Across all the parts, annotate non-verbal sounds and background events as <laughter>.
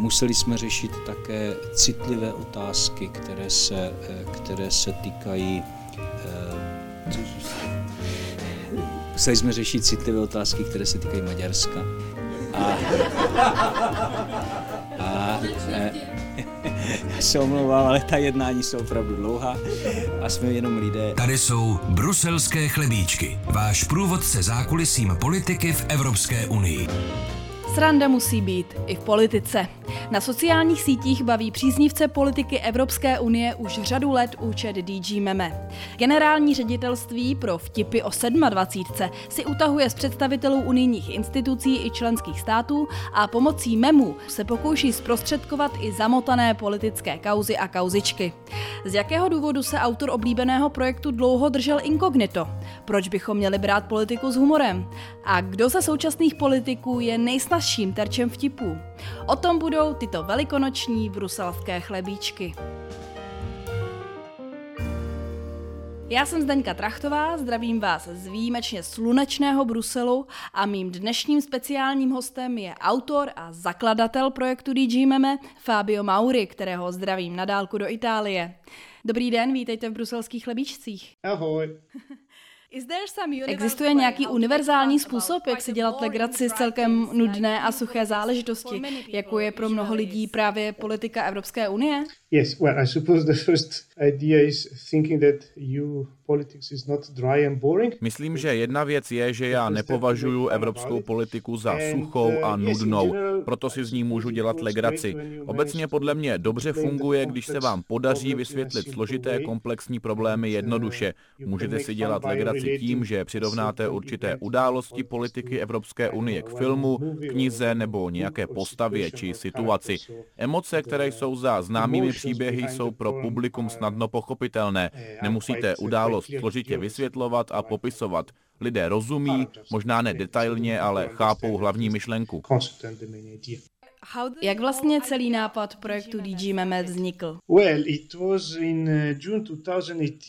museli jsme řešit také citlivé otázky, které se, které se týkají museli jsme řešit citlivé otázky, které se týkají Maďarska. A, a, <laughs> já se omlouvám, ale ta jednání jsou opravdu dlouhá a jsme jenom lidé. Tady jsou bruselské chlebíčky, váš průvodce zákulisím politiky v Evropské unii. Sranda musí být i v politice. Na sociálních sítích baví příznivce politiky Evropské unie už řadu let účet DG Meme. Generální ředitelství pro vtipy o 27 si utahuje z představitelů unijních institucí i členských států a pomocí memů se pokouší zprostředkovat i zamotané politické kauzy a kauzičky. Z jakého důvodu se autor oblíbeného projektu dlouho držel inkognito? Proč bychom měli brát politiku s humorem? A kdo ze současných politiků je nejsnažším terčem vtipů? O tom budou tyto velikonoční bruselské chlebíčky. Já jsem Zdeňka Trachtová, zdravím vás z výjimečně slunečného Bruselu a mým dnešním speciálním hostem je autor a zakladatel projektu DG Meme Fabio Mauri, kterého zdravím na dálku do Itálie. Dobrý den, vítejte v bruselských chlebíčcích. Ahoj. <laughs> Existuje nějaký univerzální způsob, jak si dělat legraci z celkem nudné a suché záležitosti, jako je pro mnoho lidí právě politika Evropské unie? Yes, well, I suppose the <laughs> first idea is thinking that you politics is not dry and boring. Myslím, že jedna věc je, že já nepovažuji evropskou politiku za suchou a uh, nudnou, proto si z ní můžu dělat legraci. Obecně podle mě dobře funguje, když se vám podaří vysvětlit složité komplexní problémy jednoduše. Můžete si dělat legraci tím, že přirovnáte určité události politiky Evropské unie k filmu, knize nebo nějaké postavě či situaci. Emoce, které jsou za známými příběhy jsou pro publikum snadno pochopitelné. Nemusíte událost složitě vysvětlovat a popisovat. Lidé rozumí, možná ne detailně, ale chápou hlavní myšlenku. Jak vlastně celý nápad projektu DG Meme vznikl?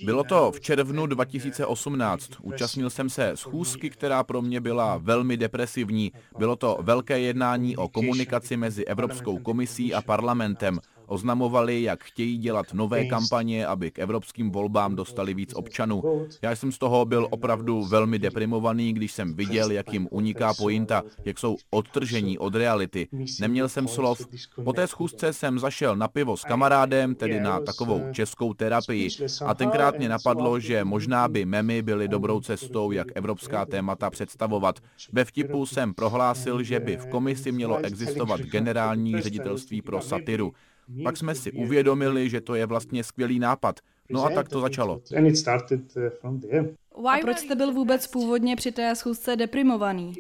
Bylo to v červnu 2018. Účastnil jsem se schůzky, která pro mě byla velmi depresivní. Bylo to velké jednání o komunikaci mezi Evropskou komisí a parlamentem. Oznamovali, jak chtějí dělat nové kampaně, aby k evropským volbám dostali víc občanů. Já jsem z toho byl opravdu velmi deprimovaný, když jsem viděl, jak jim uniká pointa, jak jsou odtržení od reality. Neměl jsem slov. Po té schůzce jsem zašel na pivo s kamarádem, tedy na takovou českou terapii. A tenkrát mě napadlo, že možná by memy byly dobrou cestou, jak evropská témata představovat. Ve vtipu jsem prohlásil, že by v komisi mělo existovat generální ředitelství pro satiru. Pak jsme si uvědomili, že to je vlastně skvělý nápad. No a tak to začalo. A proč jste byl vůbec původně při té schůzce deprimovaný?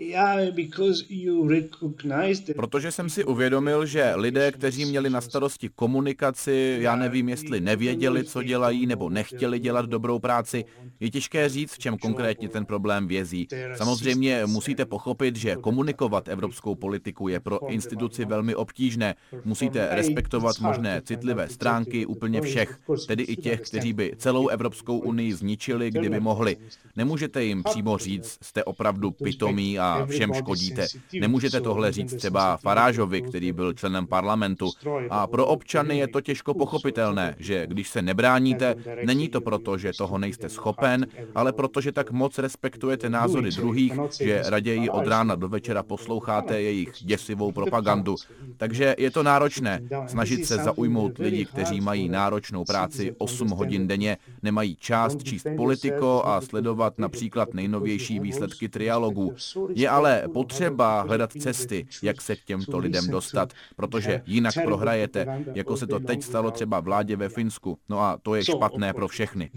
Protože jsem si uvědomil, že lidé, kteří měli na starosti komunikaci, já nevím, jestli nevěděli, co dělají, nebo nechtěli dělat dobrou práci, je těžké říct, v čem konkrétně ten problém vězí. Samozřejmě musíte pochopit, že komunikovat evropskou politiku je pro instituci velmi obtížné. Musíte respektovat možné citlivé stránky úplně všech, tedy i těch, kteří by celou Evropskou unii zničili, kdyby mohli. Nemůžete jim přímo říct, jste opravdu pitomí a všem škodíte. Nemůžete tohle říct třeba Farážovi, který byl členem parlamentu. A pro občany je to těžko pochopitelné, že když se nebráníte, není to proto, že toho nejste schopen, ale protože tak moc respektujete názory druhých, že raději od rána do večera posloucháte jejich děsivou propagandu. Takže je to náročné snažit se zaujmout lidi, kteří mají náročnou práci 8 hodin denně, nemají část číst politiko a sledovat například nejnovější výsledky trialogů. Je ale potřeba hledat cesty, jak se k těmto lidem dostat, protože jinak prohrajete, jako se to teď stalo třeba vládě ve Finsku. No a to je špatné pro všechny.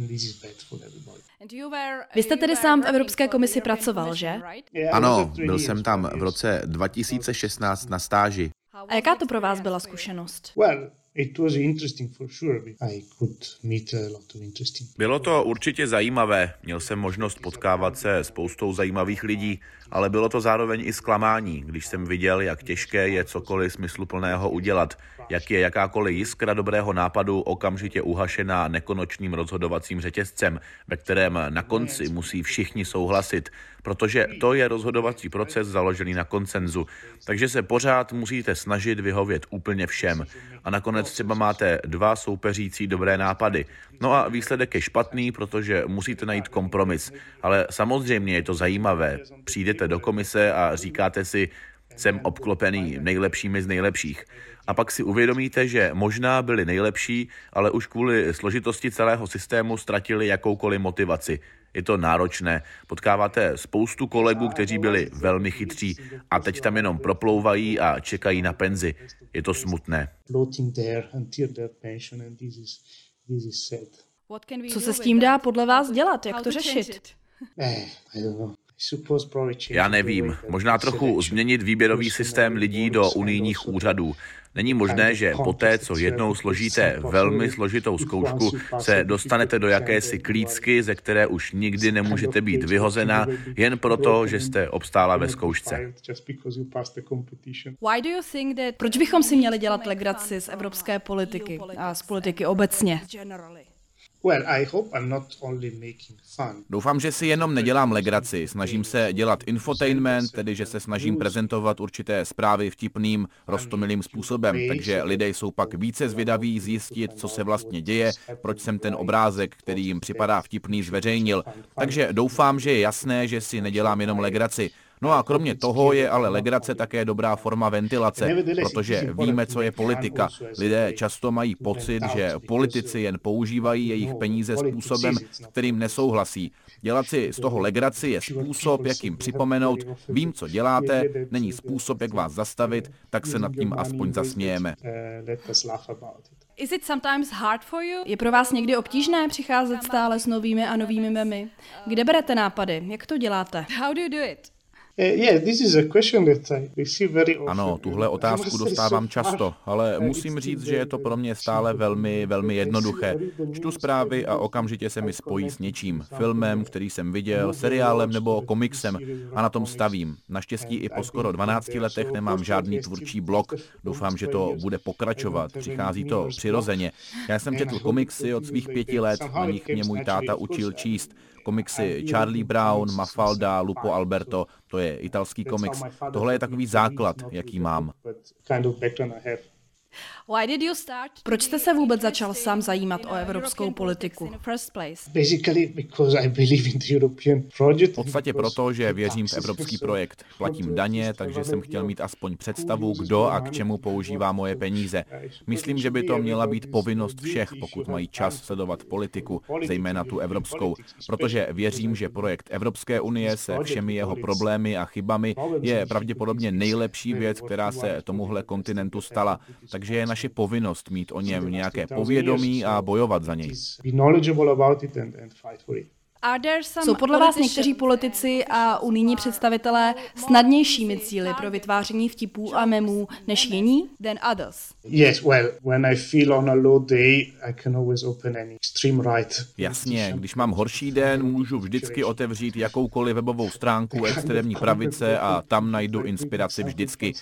Vy jste tedy sám v Evropské komisi pracoval, že? Ano, byl jsem tam v roce 2016 na stáži. A jaká to pro vás byla zkušenost? Bylo to určitě zajímavé. Měl jsem možnost potkávat se spoustou zajímavých lidí, ale bylo to zároveň i zklamání, když jsem viděl, jak těžké je cokoliv smysluplného udělat, jak je jakákoliv jiskra dobrého nápadu okamžitě uhašená nekonočným rozhodovacím řetězcem, ve kterém na konci musí všichni souhlasit, protože to je rozhodovací proces založený na koncenzu. Takže se pořád musíte snažit vyhovět úplně všem. A nakonec třeba máte dva soupeřící dobré nápady. No a výsledek je špatný, protože musíte najít kompromis. Ale samozřejmě je to zajímavé. Přijdete do komise a říkáte si, jsem obklopený nejlepšími z nejlepších. A pak si uvědomíte, že možná byli nejlepší, ale už kvůli složitosti celého systému ztratili jakoukoliv motivaci. Je to náročné. Potkáváte spoustu kolegů, kteří byli velmi chytří a teď tam jenom proplouvají a čekají na penzi. Je to smutné. Co se s tím dá podle vás dělat? Jak to řešit? Eh, Já nevím, možná trochu změnit výběrový systém lidí do unijních úřadů. Není možné, že poté, co jednou složíte velmi složitou zkoušku, se dostanete do jakési klícky, ze které už nikdy nemůžete být vyhozena, jen proto, že jste obstála ve zkoušce. Proč bychom si měli dělat legraci z evropské politiky a z politiky obecně? Doufám, že si jenom nedělám legraci. Snažím se dělat infotainment, tedy že se snažím prezentovat určité zprávy vtipným, rostomilým způsobem, takže lidé jsou pak více zvědaví zjistit, co se vlastně děje, proč jsem ten obrázek, který jim připadá vtipný, zveřejnil. Takže doufám, že je jasné, že si nedělám jenom legraci. No a kromě toho je ale legrace také dobrá forma ventilace, protože víme, co je politika. Lidé často mají pocit, že politici jen používají jejich peníze způsobem, kterým nesouhlasí. Dělat si z toho legraci je způsob, jak jim připomenout, vím, co děláte, není způsob, jak vás zastavit, tak se nad tím aspoň zasmějeme. Is it sometimes hard for you? Je pro vás někdy obtížné přicházet stále s novými a novými memy? Kde berete nápady? Jak to děláte? How do you do it? Eh, ano, tuhle otázku dostávám často, ale musím říct, že je to pro mě stále velmi, velmi jednoduché. Čtu zprávy a okamžitě se mi spojí s něčím. Filmem, který jsem viděl, seriálem nebo komiksem a na tom stavím. Naštěstí i po skoro 12 letech nemám žádný tvůrčí blok. Doufám, že to bude pokračovat. Přichází to přirozeně. Já jsem četl komiksy od svých pěti let, na nich mě můj táta učil číst komiksy Charlie Brown, Mafalda, Lupo Alberto, to je italský komiks. Tohle je takový základ, jaký mám. Proč jste se vůbec začal sám zajímat o evropskou politiku? V podstatě proto, že věřím v evropský projekt. Platím daně, takže jsem chtěl mít aspoň představu, kdo a k čemu používá moje peníze. Myslím, že by to měla být povinnost všech, pokud mají čas sledovat politiku, zejména tu evropskou, protože věřím, že projekt Evropské unie se všemi jeho problémy a chybami je pravděpodobně nejlepší věc, která se tomuhle kontinentu stala. Takže je naše povinnost mít o něm nějaké povědomí a bojovat za něj. Jsou podle vás někteří politici a unijní představitelé snadnějšími cíly pro vytváření vtipů a memů než jiní than others? Jasně, když mám horší den, můžu vždycky otevřít jakoukoliv webovou stránku extrémní pravice a tam najdu inspiraci vždycky.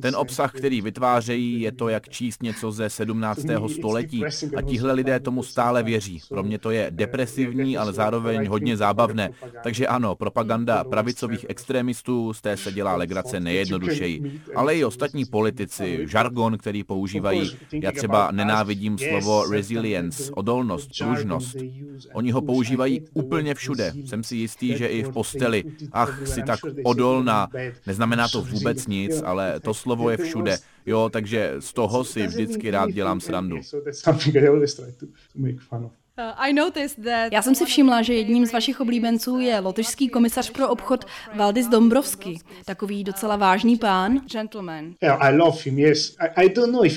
Ten obsah, který vytvářejí, je to jak číst něco ze 17. století a tihle lidé tomu stále věří. Pro mě to je depresivní, ale zároveň hodně zábavné. Takže ano, propaganda pravicových extremistů z té se dělá legrace nejjednodušeji. Ale i ostatní politici, žargon, který používají. Já třeba nenávidím slovo resilience, odolnost, pružnost. Oni ho používají úplně všude. Jsem si jistý, že i v posteli. Ach, si tak odolná. Neznamená to vůbec nic, ale to slovo je všude. Jo, takže z toho si vždycky rád dělám srandu. Uh, Já jsem si všimla, že jedním z vašich oblíbenců je lotyšský komisař pro obchod Valdis Dombrovský. Takový docela vážný pán. Gentleman.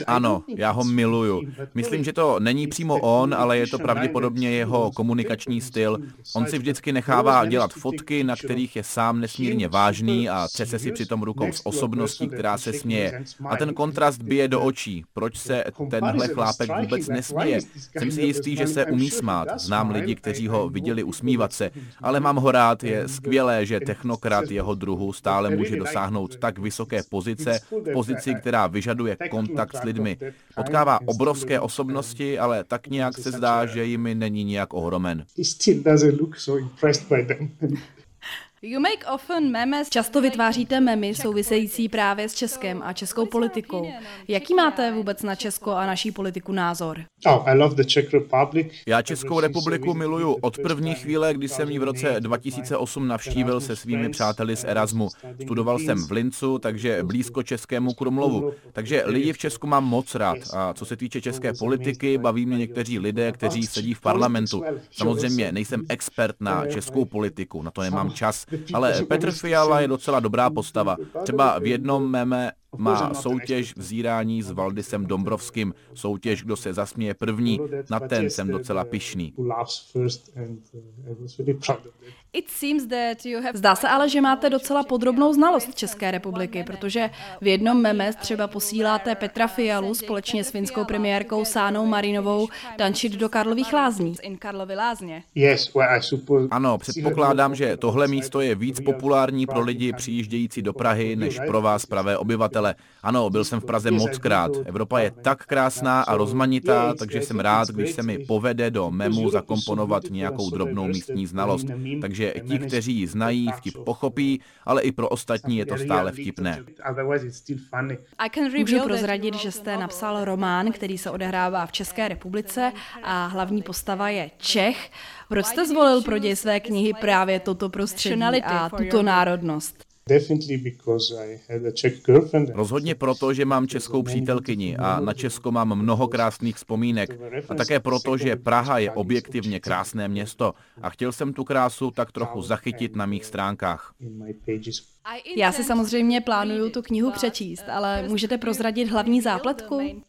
Ano, já ho miluju. Myslím, že to není přímo on, ale je to pravděpodobně jeho komunikační styl. On si vždycky nechává dělat fotky, na kterých je sám nesmírně vážný a třese si přitom rukou s osobností, která se směje. A ten kontrast bije do očí. Proč se tenhle chlápek vůbec nesměje? Jsem si jistý, že se umí smát. Znám lidi, kteří ho viděli usmívat se, ale mám ho rád. Je skvělé, že technokrat jeho druhu stále může dosáhnout tak vysoké pozice, pozici, která vyžaduje kontakt s lidmi. Potkává obrovské osobnosti, ale tak nějak se zdá, že jimi není nějak ohromen. You make often memes. Často vytváříte memy související právě s Českem a českou politikou. Jaký máte vůbec na Česko a naší politiku názor? Oh, Já Českou republiku miluju od první chvíle, kdy jsem ji v roce 2008 navštívil se svými přáteli z Erasmu. Studoval jsem v Lincu, takže blízko Českému Krumlovu. Takže lidi v Česku mám moc rád. A co se týče české politiky, baví mě někteří lidé, kteří sedí v parlamentu. Samozřejmě nejsem expert na českou politiku, na to nemám čas. Ale Petr Fiala je docela dobrá postava. Třeba v jednom meme má soutěž vzírání s Valdisem Dombrovským. Soutěž, kdo se zasměje první. Na ten jsem docela pišný. Zdá se ale, že máte docela podrobnou znalost České republiky, protože v jednom meme třeba posíláte Petra Fialu společně s finskou premiérkou Sánou Marinovou tančit do Karlových lázní. Ano, předpokládám, že tohle místo je víc populární pro lidi přijíždějící do Prahy, než pro vás pravé obyvatele. Ano, byl jsem v Praze moc krát. Evropa je tak krásná a rozmanitá, takže jsem rád, když se mi povede do memu zakomponovat nějakou drobnou místní znalost. Takže že ti, kteří ji znají, vtip pochopí, ale i pro ostatní je to stále vtipné. Můžu prozradit, že jste napsal román, který se odehrává v České republice a hlavní postava je Čech. Proč jste zvolil pro děj své knihy právě toto prostředí a tuto národnost? Rozhodně proto, že mám českou přítelkyni a na Česko mám mnoho krásných vzpomínek. A také proto, že Praha je objektivně krásné město a chtěl jsem tu krásu tak trochu zachytit na mých stránkách. Já si samozřejmě plánuju tu knihu přečíst, ale můžete prozradit hlavní zápletku?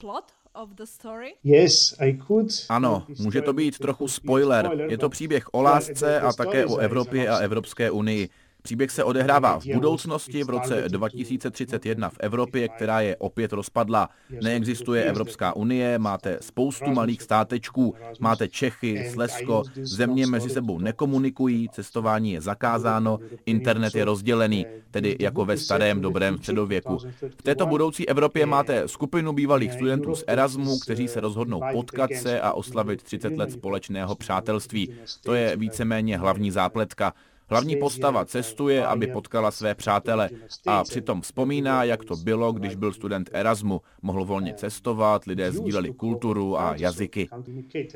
Ano, může to být trochu spoiler. Je to příběh o lásce a také o Evropě a Evropské unii. Příběh se odehrává v budoucnosti v roce 2031 v Evropě, která je opět rozpadla. Neexistuje Evropská unie, máte spoustu malých státečků, máte Čechy, Slesko, země mezi sebou nekomunikují, cestování je zakázáno, internet je rozdělený, tedy jako ve starém dobrém středověku. V této budoucí Evropě máte skupinu bývalých studentů z Erasmu, kteří se rozhodnou potkat se a oslavit 30 let společného přátelství. To je víceméně hlavní zápletka. Hlavní postava cestuje, aby potkala své přátele a přitom vzpomíná, jak to bylo, když byl student Erasmu. Mohl volně cestovat, lidé sdíleli kulturu a jazyky.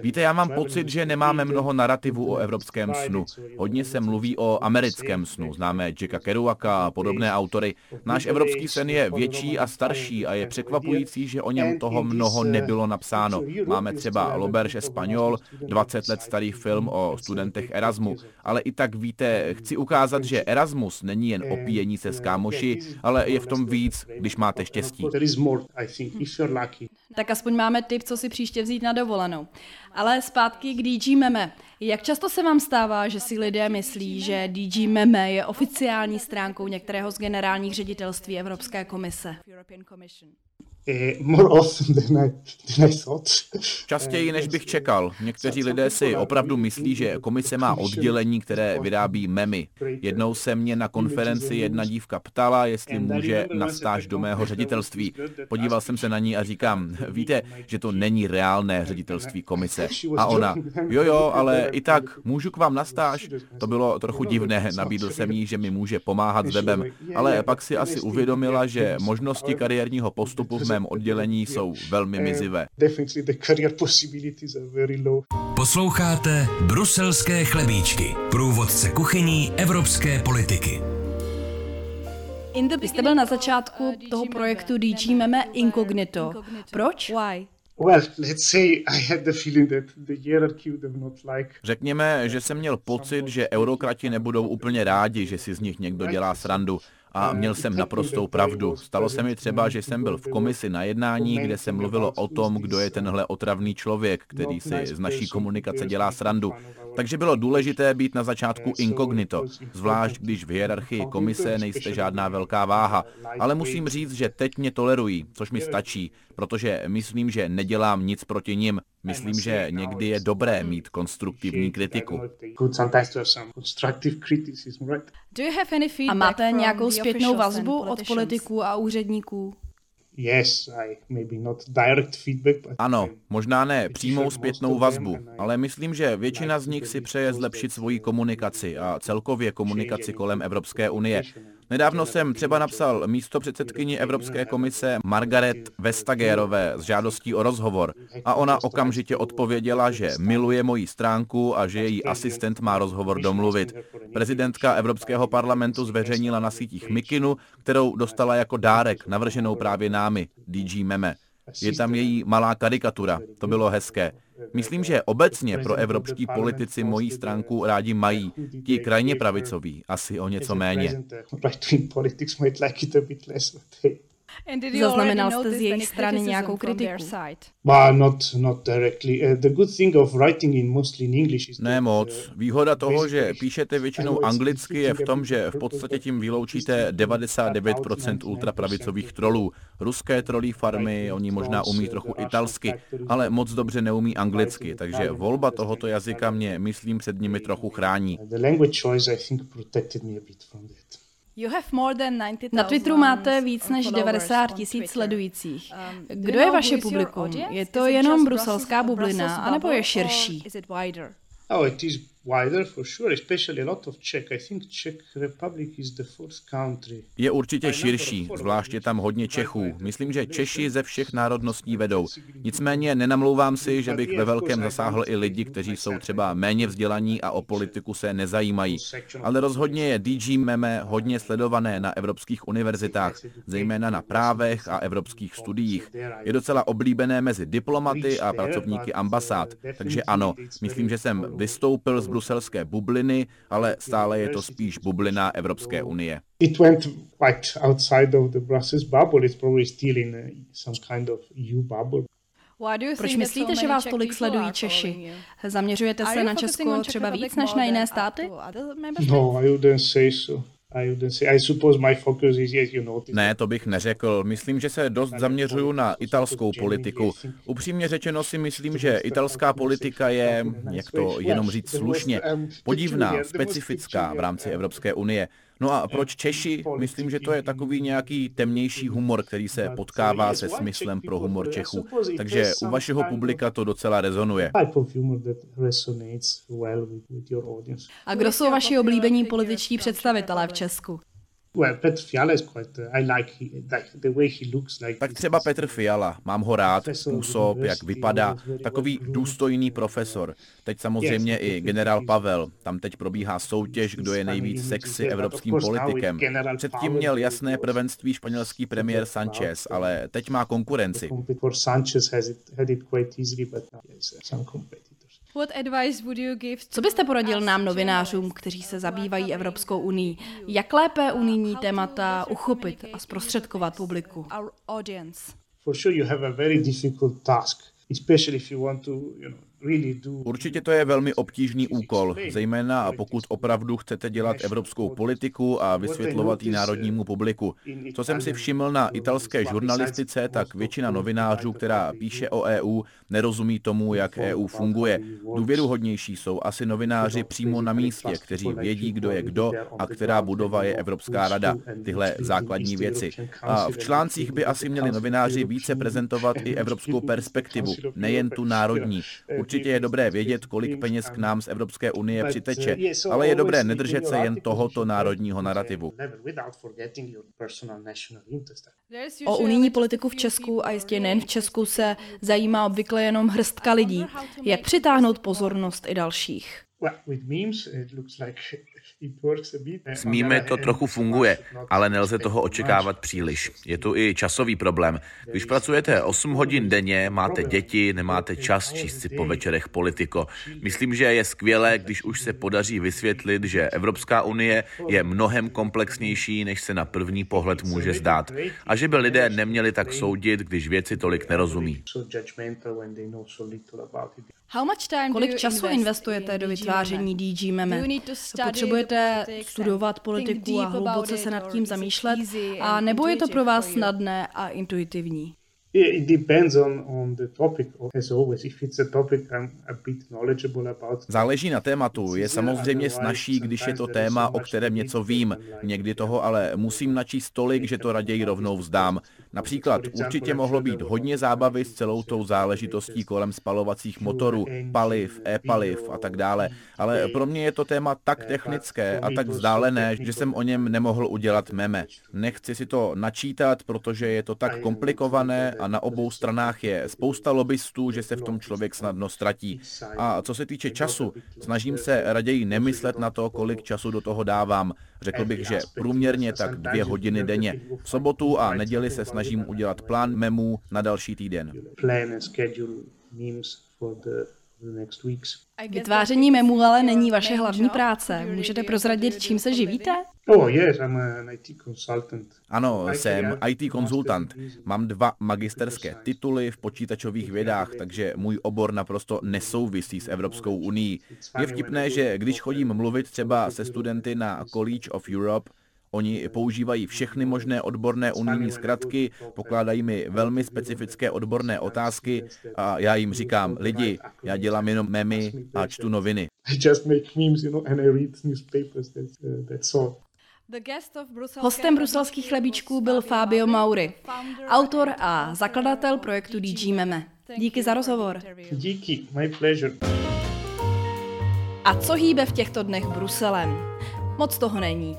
Víte, já mám pocit, že nemáme mnoho narrativů o evropském snu. Hodně se mluví o americkém snu. Známe Jacka Kerouaka a podobné autory. Náš evropský sen je větší a starší a je překvapující, že o něm toho mnoho nebylo napsáno. Máme třeba L'Auberge Espagnol, 20 let starý film o studentech Erasmu, ale i tak víte, chci ukázat, že Erasmus není jen opíjení se s kámoši, ale je v tom víc, když máte štěstí. Tak aspoň máme tip, co si příště vzít na dovolenou. Ale zpátky k DG Meme. Jak často se vám stává, že si lidé myslí, že DG Meme je oficiální stránkou některého z generálních ředitelství Evropské komise? <laughs> Eh, Častěji, než bych čekal. Někteří lidé si opravdu myslí, že komise má oddělení, které vyrábí memy. Jednou se mě na konferenci jedna dívka ptala, jestli může na stáž do mého ředitelství. Podíval jsem se na ní a říkám, <laughs> víte, že to není reálné ředitelství komise. A ona, jo jo, ale i tak, můžu k vám na stáž? To bylo trochu divné, nabídl jsem jí, že mi může pomáhat s webem, ale pak si asi uvědomila, že možnosti kariérního postupu v mém oddělení jsou velmi mizivé. Posloucháte Bruselské chlebíčky, průvodce kuchyní evropské politiky. Vy jste byl na začátku toho projektu DG Meme Incognito. Proč? Řekněme, že jsem měl pocit, že eurokrati nebudou úplně rádi, že si z nich někdo dělá srandu. A měl jsem naprostou pravdu. Stalo se mi třeba, že jsem byl v komisi na jednání, kde se mluvilo o tom, kdo je tenhle otravný člověk, který si z naší komunikace dělá srandu. Takže bylo důležité být na začátku inkognito, zvlášť když v hierarchii komise nejste žádná velká váha. Ale musím říct, že teď mě tolerují, což mi stačí, protože myslím, že nedělám nic proti nim. Myslím, že někdy je dobré mít konstruktivní kritiku. A máte nějakou zpětnou vazbu od politiků a úředníků? Ano, možná ne přímou zpětnou vazbu, ale myslím, že většina z nich si přeje zlepšit svoji komunikaci a celkově komunikaci kolem Evropské unie. Nedávno jsem třeba napsal místo předsedkyni Evropské komise Margaret Vestagerové s žádostí o rozhovor a ona okamžitě odpověděla, že miluje moji stránku a že její asistent má rozhovor domluvit. Prezidentka Evropského parlamentu zveřejnila na sítích Mikinu, kterou dostala jako dárek navrženou právě námi, DG Meme. Je tam její malá karikatura, to bylo hezké. Myslím, že obecně pro evropští politici mojí stránku rádi mají. Ti krajně pravicoví, asi o něco méně. <laughs> Zaznamenal jste z jejich strany nějakou kritiku? Ne moc. Výhoda toho, že píšete většinou anglicky, je v tom, že v podstatě tím vyloučíte 99% ultrapravicových trolů. Ruské trolí farmy, oni možná umí trochu italsky, ale moc dobře neumí anglicky, takže volba tohoto jazyka mě, myslím, před nimi trochu chrání. Na Twitteru máte víc než 90 tisíc sledujících. Um, Kdo je vaše publikum? Je to jenom bruselská bublina, anebo je širší? Oh, it is wider for sure, especially a lot of Czech. I think Czech Republic is the fourth country. Je určitě širší, zvláště tam hodně Čechů. Myslím, že Češi ze všech národností vedou. Nicméně nenamlouvám si, že bych ve velkém zasáhl i lidi, kteří jsou třeba méně vzdělaní a o politiku se nezajímají. Ale rozhodně je DG Meme hodně sledované na evropských univerzitách, zejména na právech a evropských studiích. Je docela oblíbené mezi diplomaty a pracovníky ambasád. Takže ano, myslím, že jsem vystoupil z bruselské bubliny, ale stále je to spíš bublina Evropské unie. It went quite outside of the Brussels bubble. It's probably still in uh, some kind of EU bubble. Proč myslíte, že vás tolik sledují Češi? Zaměřujete se na Česko třeba víc než na jiné státy? No, I wouldn't say so. Ne, to bych neřekl. Myslím, že se dost zaměřuju na italskou politiku. Upřímně řečeno si myslím, že italská politika je, jak to jenom říct slušně, podivná, specifická v rámci Evropské unie. No a proč Češi? Myslím, že to je takový nějaký temnější humor, který se potkává se smyslem pro humor Čechů. Takže u vašeho publika to docela rezonuje. A kdo jsou vaši oblíbení političtí představitelé v Česku? Tak třeba Petr Fiala, mám ho rád, způsob, jak vypadá, takový důstojný profesor. Teď samozřejmě i generál Pavel, tam teď probíhá soutěž, kdo je nejvíc sexy evropským politikem. Předtím měl jasné prvenství španělský premiér Sanchez, ale teď má konkurenci. Co byste poradil nám novinářům, kteří se zabývají Evropskou unii? Jak lépe unijní témata uchopit a zprostředkovat publiku? For sure you have a very difficult task, especially if you want to, you know, Určitě to je velmi obtížný úkol, zejména pokud opravdu chcete dělat evropskou politiku a vysvětlovat ji národnímu publiku. Co jsem si všiml na italské žurnalistice, tak většina novinářů, která píše o EU, nerozumí tomu, jak EU funguje. Důvěruhodnější jsou asi novináři přímo na místě, kteří vědí, kdo je kdo a která budova je Evropská rada. Tyhle základní věci. A v článcích by asi měli novináři více prezentovat i evropskou perspektivu, nejen tu národní. Určitě je dobré vědět, kolik peněz k nám z Evropské unie přiteče, ale je dobré nedržet se jen tohoto národního narrativu. O unijní politiku v Česku a jistě nejen v Česku se zajímá obvykle jenom hrstka lidí. Jak přitáhnout pozornost i dalších? S mými to trochu funguje, ale nelze toho očekávat příliš. Je tu i časový problém. Když pracujete 8 hodin denně, máte děti, nemáte čas číst si po večerech politiko. Myslím, že je skvělé, když už se podaří vysvětlit, že Evropská unie je mnohem komplexnější, než se na první pohled může zdát. A že by lidé neměli tak soudit, když věci tolik nerozumí. Kolik času investujete do vytváření DG Meme? Potřebujete studovat politiku a hluboce se nad tím zamýšlet? A nebo je to pro vás snadné a intuitivní? It depends on, on the topic, as always. If it's a topic I'm a bit knowledgeable about. Záleží na tématu. Je samozřejmě snažší, když je to téma, o kterém něco vím. Někdy toho ale musím načíst tolik, že to raději rovnou vzdám. Například určitě mohlo být hodně zábavy s celou tou záležitostí kolem spalovacích motorů, paliv, e-paliv a tak dále. Ale pro mě je to téma tak technické a tak vzdálené, že jsem o něm nemohl udělat meme. Nechci si to načítat, protože je to tak komplikované a na obou stranách je spousta lobbystů, že se v tom člověk snadno ztratí. A co se týče času, snažím se raději nemyslet na to, kolik času do toho dávám. Řekl bych, že průměrně tak dvě hodiny denně. V sobotu a neděli se snažím udělat plán memů na další týden. Vytváření memů ale není vaše hlavní práce. Můžete prozradit, čím se živíte? Oh, yes, I'm an IT consultant. Ano, jsem IT konzultant. Mám dva magisterské tituly v počítačových vědách, takže můj obor naprosto nesouvisí s Evropskou unii. Je vtipné, že když chodím mluvit třeba se studenty na College of Europe, Oni používají všechny možné odborné unijní zkratky, pokládají mi velmi specifické odborné otázky a já jim říkám, lidi, já dělám jenom memy a čtu noviny. Hostem bruselských chlebíčků byl Fabio Mauri, autor a zakladatel projektu DG Meme. Díky za rozhovor. Díky, my pleasure. A co hýbe v těchto dnech Bruselem? Moc toho není.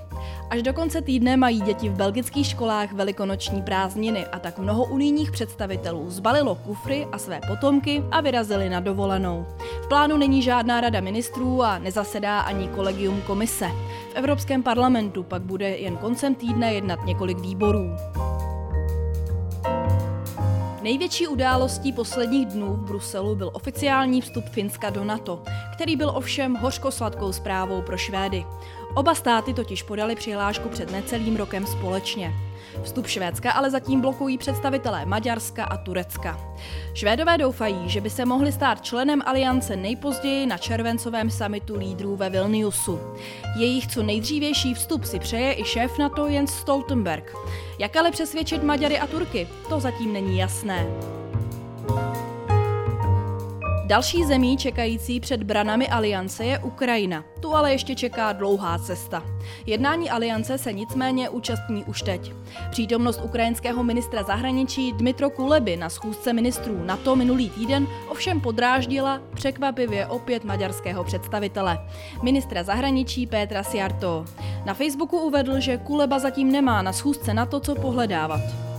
Až do konce týdne mají děti v belgických školách velikonoční prázdniny a tak mnoho unijních představitelů zbalilo kufry a své potomky a vyrazili na dovolenou. V plánu není žádná rada ministrů a nezasedá ani kolegium komise. V Evropském parlamentu pak bude jen koncem týdne jednat několik výborů. Největší událostí posledních dnů v Bruselu byl oficiální vstup Finska do NATO, který byl ovšem hořko-sladkou zprávou pro Švédy. Oba státy totiž podali přihlášku před necelým rokem společně. Vstup Švédska ale zatím blokují představitelé Maďarska a Turecka. Švédové doufají, že by se mohli stát členem aliance nejpozději na červencovém samitu lídrů ve Vilniusu. Jejich co nejdřívější vstup si přeje i šéf NATO Jens Stoltenberg. Jak ale přesvědčit Maďary a Turky, to zatím není jasné. Další zemí čekající před branami aliance je Ukrajina. Tu ale ještě čeká dlouhá cesta. Jednání aliance se nicméně účastní už teď. Přítomnost ukrajinského ministra zahraničí Dmitro Kuleby na schůzce ministrů NATO minulý týden ovšem podráždila překvapivě opět maďarského představitele, ministra zahraničí Petra Siarto. Na Facebooku uvedl, že Kuleba zatím nemá na schůzce NATO co pohledávat.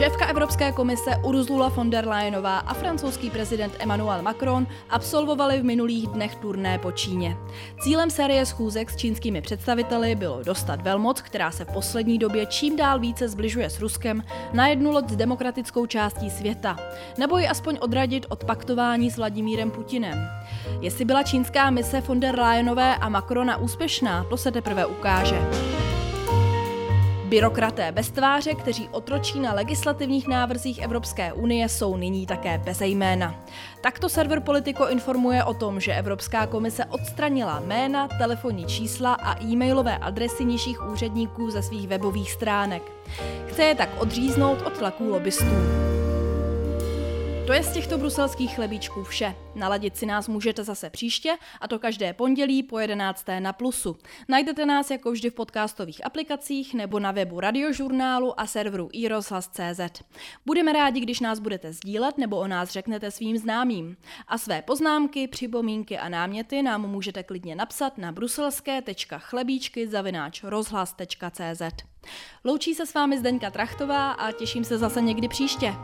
Šéfka Evropské komise Ursula von der Leyenová a francouzský prezident Emmanuel Macron absolvovali v minulých dnech turné po Číně. Cílem série schůzek s čínskými představiteli bylo dostat velmoc, která se v poslední době čím dál více zbližuje s Ruskem, na jednu loď s demokratickou částí světa, nebo ji aspoň odradit od paktování s Vladimírem Putinem. Jestli byla čínská mise von der Leyenové a Macrona úspěšná, to se teprve ukáže. Byrokraté bez tváře, kteří otročí na legislativních návrzích Evropské unie, jsou nyní také bez jména. Takto server Politico informuje o tom, že Evropská komise odstranila jména, telefonní čísla a e-mailové adresy nižších úředníků ze svých webových stránek. Chce je tak odříznout od tlaků lobbystů. To je z těchto bruselských chlebíčků vše. Naladit si nás můžete zase příště, a to každé pondělí po 11. na Plusu. Najdete nás jako vždy v podcastových aplikacích nebo na webu radiožurnálu a serveru iRozhlas.cz. Budeme rádi, když nás budete sdílet nebo o nás řeknete svým známým. A své poznámky, připomínky a náměty nám můžete klidně napsat na bruselské.chlebíčky rozhlas.cz. Loučí se s vámi Zdeňka Trachtová a těším se zase někdy příště.